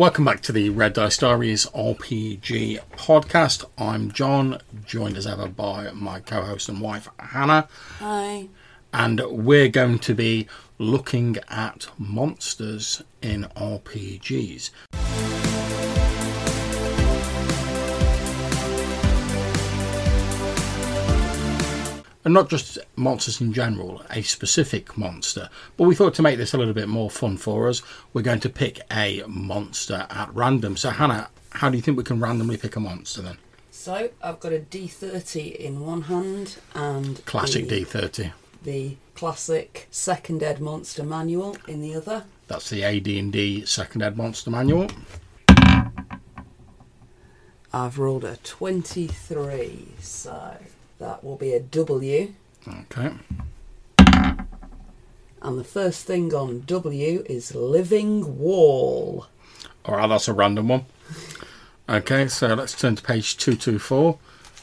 Welcome back to the Red Dice Diaries RPG podcast. I'm John, joined as ever by my co host and wife, Hannah. Hi. And we're going to be looking at monsters in RPGs. And not just monsters in general, a specific monster. But we thought to make this a little bit more fun for us, we're going to pick a monster at random. So, Hannah, how do you think we can randomly pick a monster then? So I've got a D30 in one hand and Classic the, D30. the classic second ed monster manual in the other. That's the AD&D Second Ed Monster Manual. I've rolled a 23, so that will be a W. Okay. And the first thing on W is living wall. All right, that's a random one. Okay, so let's turn to page 224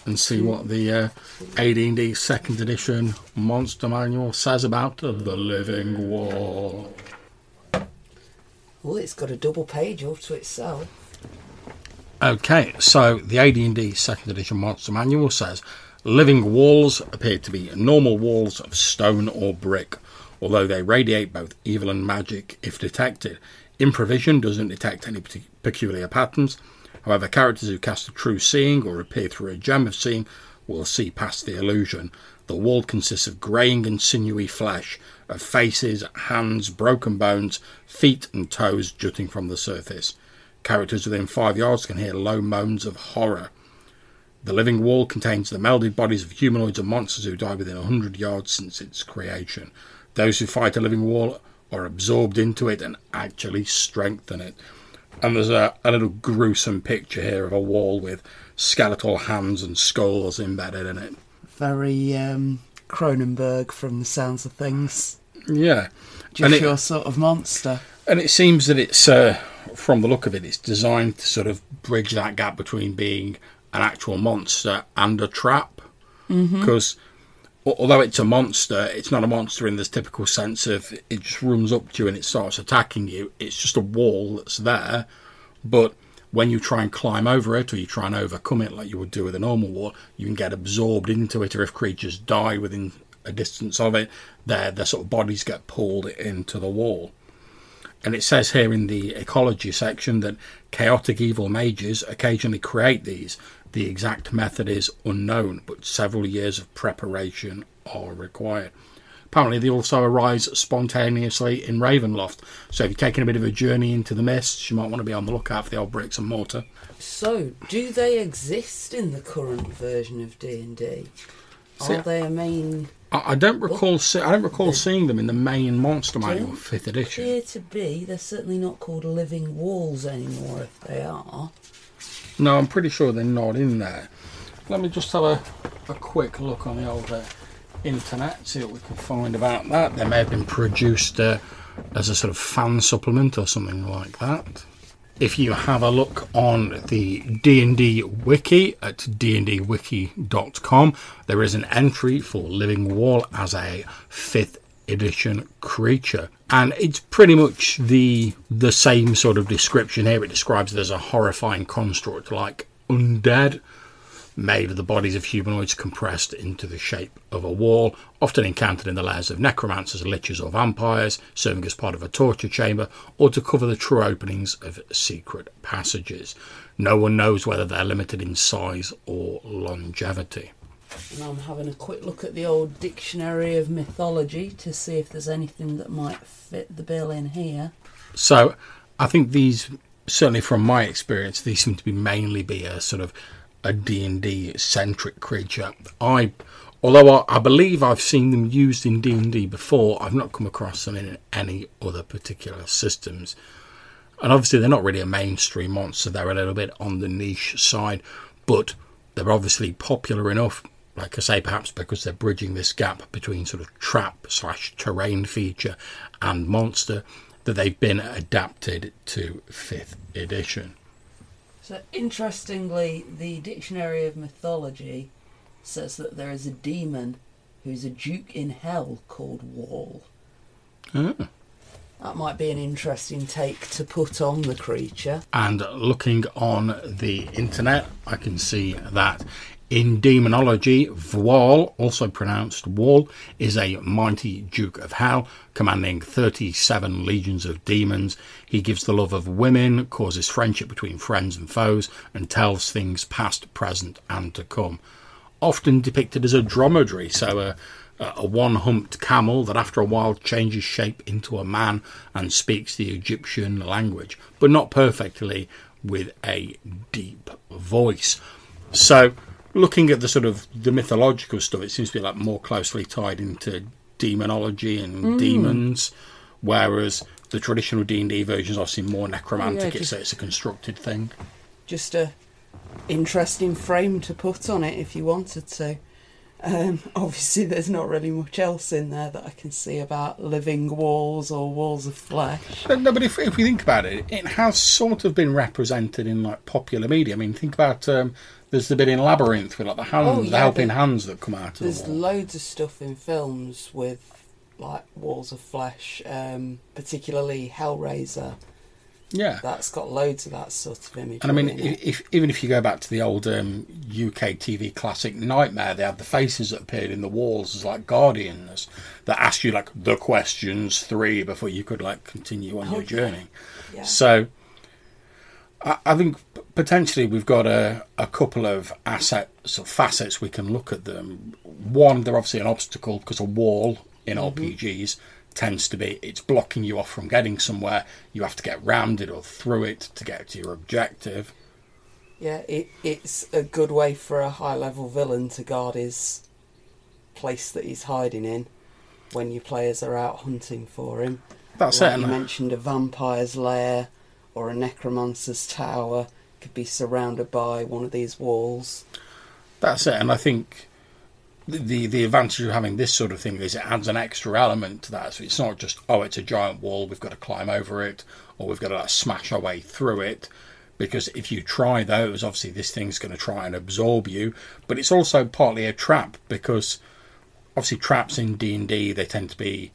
and see what the uh, AD&D Second Edition Monster Manual says about the living wall. Well, it's got a double page all to itself. Okay, so the AD&D Second Edition Monster Manual says living walls appear to be normal walls of stone or brick, although they radiate both evil and magic if detected. Infravision doesn't detect any peculiar patterns. However, characters who cast a true seeing or appear through a gem of seeing will see past the illusion. The wall consists of greying and sinewy flesh, of faces, hands, broken bones, feet, and toes jutting from the surface. Characters within five yards can hear low moans of horror. The living wall contains the melded bodies of humanoids and monsters who died within a hundred yards since its creation. Those who fight a living wall are absorbed into it and actually strengthen it. And there's a, a little gruesome picture here of a wall with skeletal hands and skulls embedded in it. Very um, Cronenberg from the sounds of things. Yeah. Just it- your sort of monster. And it seems that it's, uh, from the look of it, it's designed to sort of bridge that gap between being an actual monster and a trap. Mm-hmm. Because although it's a monster, it's not a monster in this typical sense of it just runs up to you and it starts attacking you. It's just a wall that's there. But when you try and climb over it or you try and overcome it like you would do with a normal wall, you can get absorbed into it. Or if creatures die within a distance of it, their, their sort of bodies get pulled into the wall. And it says here in the ecology section that chaotic evil mages occasionally create these. The exact method is unknown, but several years of preparation are required. Apparently, they also arise spontaneously in Ravenloft. So, if you're taking a bit of a journey into the mists, you might want to be on the lookout for the old bricks and mortar. So, do they exist in the current version of D and D? Are they a main? I, I don't recall. See, I don't recall seeing them in the main Monster Manual, fifth edition. Appear to be. They're certainly not called living walls anymore. If they are, No, I'm pretty sure they're not in there. Let me just have a, a quick look on the old uh, internet, see what we can find about that. They may have been produced uh, as a sort of fan supplement or something like that. If you have a look on the D&D wiki at dndwiki.com, there is an entry for Living Wall as a 5th edition creature and it's pretty much the the same sort of description here it describes it as a horrifying construct like undead made of the bodies of humanoids compressed into the shape of a wall, often encountered in the lairs of necromancers, liches, or vampires, serving as part of a torture chamber, or to cover the true openings of secret passages. No one knows whether they're limited in size or longevity. And I'm having a quick look at the old dictionary of mythology to see if there's anything that might fit the bill in here. So I think these, certainly from my experience, these seem to be mainly be a sort of a D&D centric creature. I, although I, I believe I've seen them used in D&D before, I've not come across them in any other particular systems. And obviously they're not really a mainstream monster, they're a little bit on the niche side, but they're obviously popular enough, like I say, perhaps because they're bridging this gap between sort of trap slash terrain feature and monster, that they've been adapted to 5th edition. So, interestingly, the Dictionary of Mythology says that there is a demon who's a duke in hell called Wall. Ah. That might be an interesting take to put on the creature. And looking on the internet, I can see that in demonology, Vual, also pronounced Wall, is a mighty Duke of Hell, commanding 37 legions of demons. He gives the love of women, causes friendship between friends and foes, and tells things past, present, and to come. Often depicted as a dromedary, so a, a one humped camel that after a while changes shape into a man and speaks the Egyptian language, but not perfectly with a deep voice. So, looking at the sort of the mythological stuff, it seems to be like more closely tied into demonology and hmm. demons, whereas the traditional D and D version is obviously more necromantic. Yeah, just- a, it's a constructed thing. Just a interesting frame to put on it if you wanted to. Um, obviously, there's not really much else in there that I can see about living walls or walls of flesh. But, no, but if, if we think about it, it has sort of been represented in like popular media. I mean, think about um, there's the bit in Labyrinth with like the hands, Oh, the helping hands that come out of There's the loads of stuff in films with like walls of flesh, um, particularly Hellraiser. Yeah, That's got loads of that sort of imagery. and I mean, if, if even if you go back to the old um, UK TV classic Nightmare, they had the faces that appeared in the walls as like guardians that asked you like the questions three before you could like continue on your journey. yeah. So, I, I think potentially we've got a, a couple of assets or facets we can look at them. One, they're obviously an obstacle because a wall in RPGs tends to be it's blocking you off from getting somewhere. You have to get round it or through it to get to your objective. Yeah, it, it's a good way for a high level villain to guard his place that he's hiding in when your players are out hunting for him. That's like it. you mentioned, a vampire's lair or a necromancer's tower could be surrounded by one of these walls. That's it, and I think the, the advantage of having this sort of thing is it adds an extra element to that. So it's not just oh, it's a giant wall, we've got to climb over it, or we've got to like, smash our way through it. Because if you try those, obviously this thing's going to try and absorb you. But it's also partly a trap because obviously traps in D and D they tend to be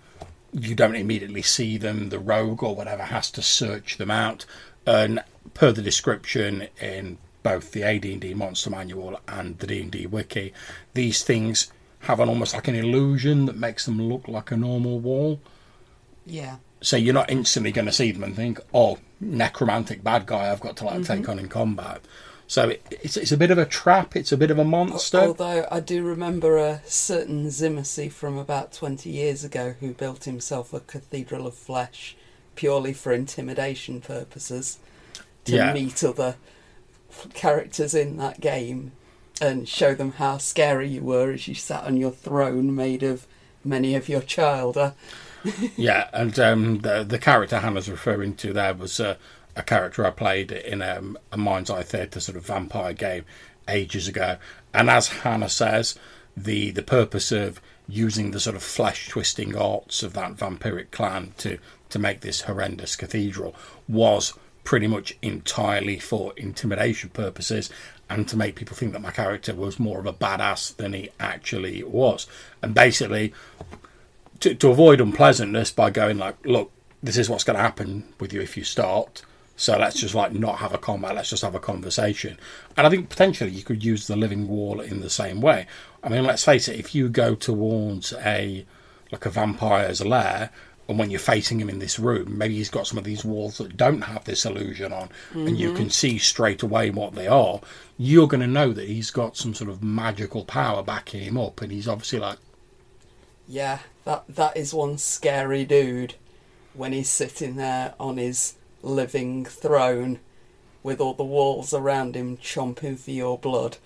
you don't immediately see them. The rogue or whatever has to search them out. And per the description in both the AD&D Monster Manual and the D&D Wiki, these things have an almost like an illusion that makes them look like a normal wall. Yeah. So you're not instantly going to see them and think, "Oh, necromantic bad guy, I've got to like take mm-hmm. on in combat." So it, it's it's a bit of a trap. It's a bit of a monster. Although I do remember a certain Tzimisce from about 20 years ago who built himself a cathedral of flesh purely for intimidation purposes to Yeah. meet other characters in that game and show them how scary you were as you sat on your throne made of many of your child. Yeah, and um, the the character Hannah's referring to there was uh, a character I played in um, a Mind's Eye Theatre sort of vampire game ages ago. And as Hannah says, the the purpose of using the sort of flesh twisting arts of that vampiric clan to to make this horrendous cathedral was pretty much entirely for intimidation purposes and to make people think that my character was more of a badass than he actually was. And basically to, to avoid unpleasantness by going like, look, this is what's going to happen with you if you start. So let's just like not have a combat. Let's just have a conversation. And I think potentially you could use the living wall in the same way. I mean, let's face it. If you go towards a like a vampire's lair, and when you're facing him in this room, maybe he's got some of these walls that don't have this illusion on, and you mm-hmm. can see straight away what they are. You're going to know that he's got some sort of magical power backing him up, and he's obviously like yeah, that that is one scary dude when he's sitting there on his living throne with all the walls around him chomping for your blood.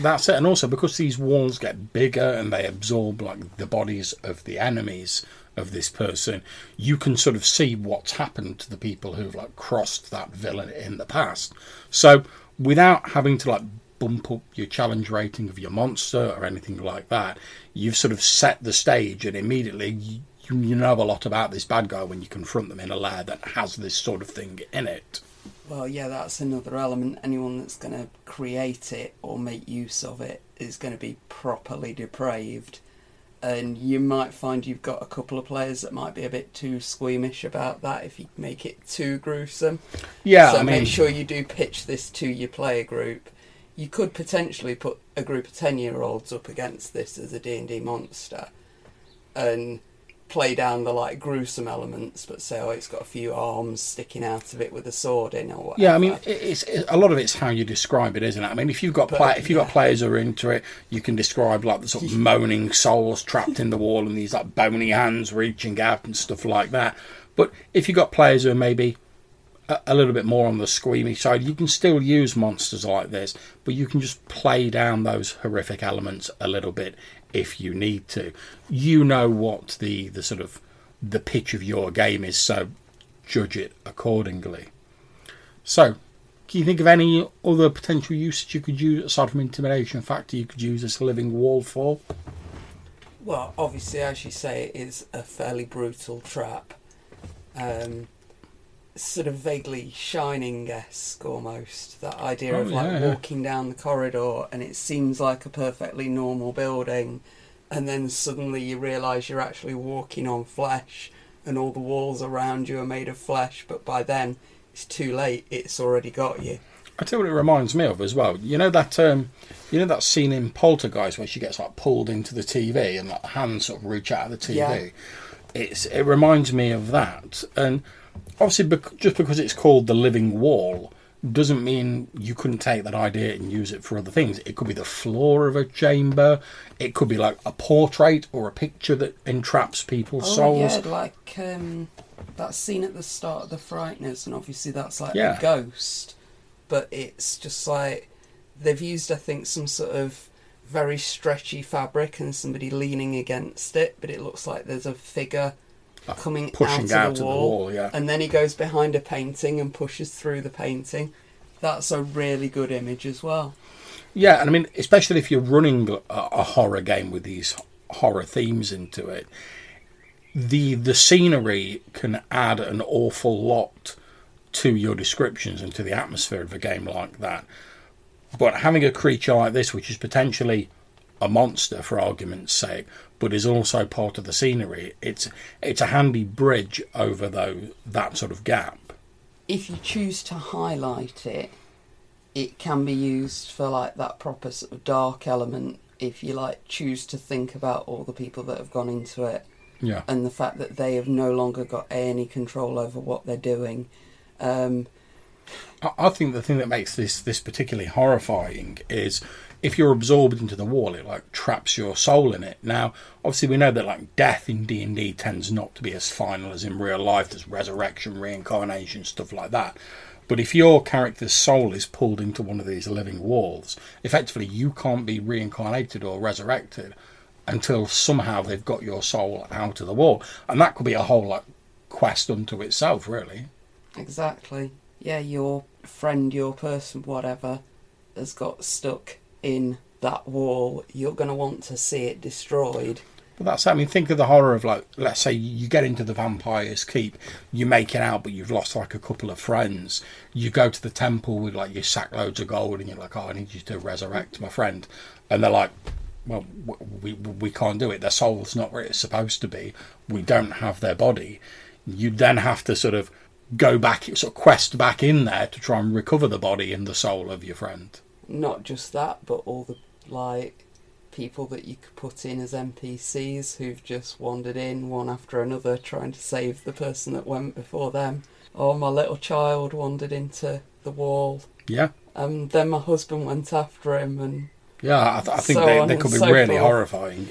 That's it, and also because these walls get bigger and they absorb like the bodies of the enemies of this person, you can sort of see what's happened to the people who've like crossed that villain in the past. So without having to like bump up your challenge rating of your monster or anything like that, you've sort of set the stage, and immediately you, you know a lot about this bad guy when you confront them in a lair that has this sort of thing in it. Well, yeah, that's another element. Anyone that's going to create it or make use of it is going to be properly depraved and you might find you've got a couple of players that might be a bit too squeamish about that if you make it too gruesome. Yeah, so I mean, make sure you do pitch this to your player group. You could potentially put a group of ten-year-olds up against this as a D and D monster, and play down the like gruesome elements, but say, oh, it's got a few arms sticking out of it with a sword in, or whatever. Yeah, I mean, it's it, a lot of it's how you describe it, isn't it? I mean, if you've got But, play, if you've got players who are into it, you can describe like the sort of moaning souls trapped in the wall and these like bony hands reaching out and stuff like that. But if you've got players who are maybe a, a little bit more on the squeamy side, you can still use monsters like this, but you can just play down those horrific elements a little bit if you need to. You know what the the sort of the pitch of your game is, so judge it accordingly. So, can you think of any other potential usage you could use aside from intimidation factor? You could use this living wall for. Well, obviously, as you say, it is a fairly brutal trap. Um, sort of vaguely shining esque almost. That idea Oh, of like yeah, yeah. walking down the corridor and it seems like a perfectly normal building, and then suddenly you realise you're actually walking on flesh and all the walls around you are made of flesh, but by then it's too late, it's already got you. I tell you what it reminds me of as well. You know that um, you know that scene in Poltergeist where she gets like pulled into the TV and like hands sort of reach out of the TV. Yeah. It's it reminds me of that, and obviously bec- just because it's called the living wall doesn't mean you couldn't take that idea and use it for other things. It could be the floor of a chamber. It could be like a portrait or a picture that entraps people's Oh souls. yeah, like um, that scene at the start of the Frighteners, and obviously that's like Yeah. a ghost, but it's just like they've used, I think, some sort of very stretchy fabric and somebody leaning against it, but it looks like there's a figure coming pushing out, out of the of the wall, wall, yeah. and then he goes behind a painting and pushes through the painting. That's a really good image as well. Yeah, and I mean, especially if you're running a, a horror game with these horror themes into it, the the scenery can add an awful lot to your descriptions and to the atmosphere of a game like that. But having a creature like this, which is potentially a monster for argument's sake, but is also part of the scenery, it's it's a handy bridge over though that sort of gap. if you choose to highlight it, it can be used for like that proper sort of dark element. If you like choose to think about all the people that have gone into it Yeah. and the fact that they have no longer got any control over what they're doing, um, I I think the thing that makes this this particularly horrifying is if you're absorbed into the wall, it like traps your soul in it. Now, obviously, we know that like death in D and D tends not to be as final as in real life. There's resurrection, reincarnation, stuff like that. But if your character's soul is pulled into one of these living walls, effectively you can't be reincarnated or resurrected until somehow they've got your soul out of the wall, and that could be a whole like quest unto itself, really. exactly, yeah, your friend, your person, whatever, has got stuck in that wall. You're going to want to see it destroyed. But that's I mean, think of the horror of like, let's say you get into the vampire's keep, you make it out, but you've lost like a couple of friends. You go to the temple with like your sack loads of gold, and you're like, oh, I need you to resurrect my friend, and they're like, well, w- we we can't do it. Their soul's not where it's supposed to be. We don't have their body. You then have to sort of go back, sort of quest back in there to try and recover the body and the soul of your friend. Not just that, but all the like people that you could put in as NPCs who've just wandered in one after another trying to save the person that went before them. Or my little child wandered into the wall, Yeah. and then my husband went after him, and Yeah, I, th- I think So they, they could be so really forth. horrifying.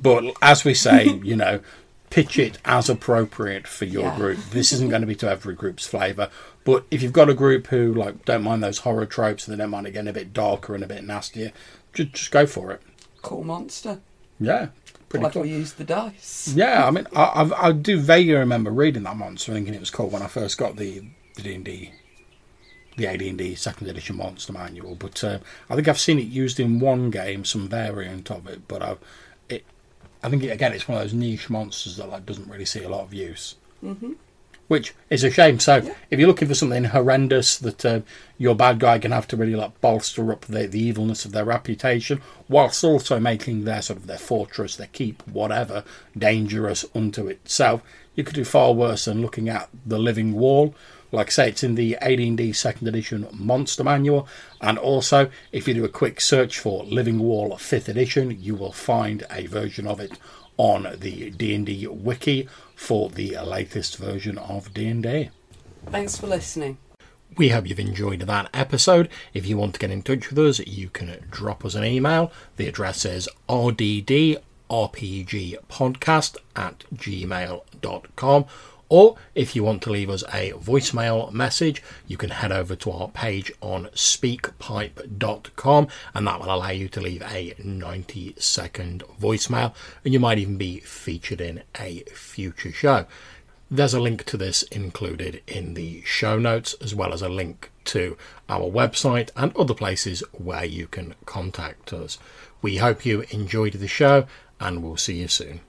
but as we say, you know, pitch it as appropriate for your Yeah. group. This isn't going to be to every group's flavour. But if you've got a group who like don't mind those horror tropes and they don't mind it getting a bit darker and a bit nastier, just, just go for it. cool monster. Yeah, pretty like cool. we used the dice. Yeah, I mean, I, I, I do vaguely remember reading that monster, thinking it was cool when I first got the the D and D, the AD and D second edition monster manual. But uh, I think I've seen it used in one game, some variant of it. But I've I think again, it's one of those niche monsters that like doesn't really see a lot of use. hmm which is a shame. So if you're looking for something horrendous that uh, your bad guy can have to really like bolster up the, the evilness of their reputation, whilst also making their sort of their fortress, their keep, whatever, dangerous unto itself, you could do far worse than looking at the Living Wall. Like I say, it's in the AD&D second edition monster manual, and also if you do a quick search for Living Wall 5th edition, you will find a version of it on the D&D wiki for the latest version of D&D. Thanks for listening. We hope you've enjoyed that episode. If you want to get in touch with us, you can drop us an email. The address is rddrpgpodcast at gmail.com. Or if you want to leave us a voicemail message, you can head over to our page on speakpipe.com and that will allow you to leave a 90 second voicemail and you might even be featured in a future show. There's a link to this included in the show notes, as well as a link to our website and other places where you can contact us. We hope you enjoyed the show and we'll see you soon.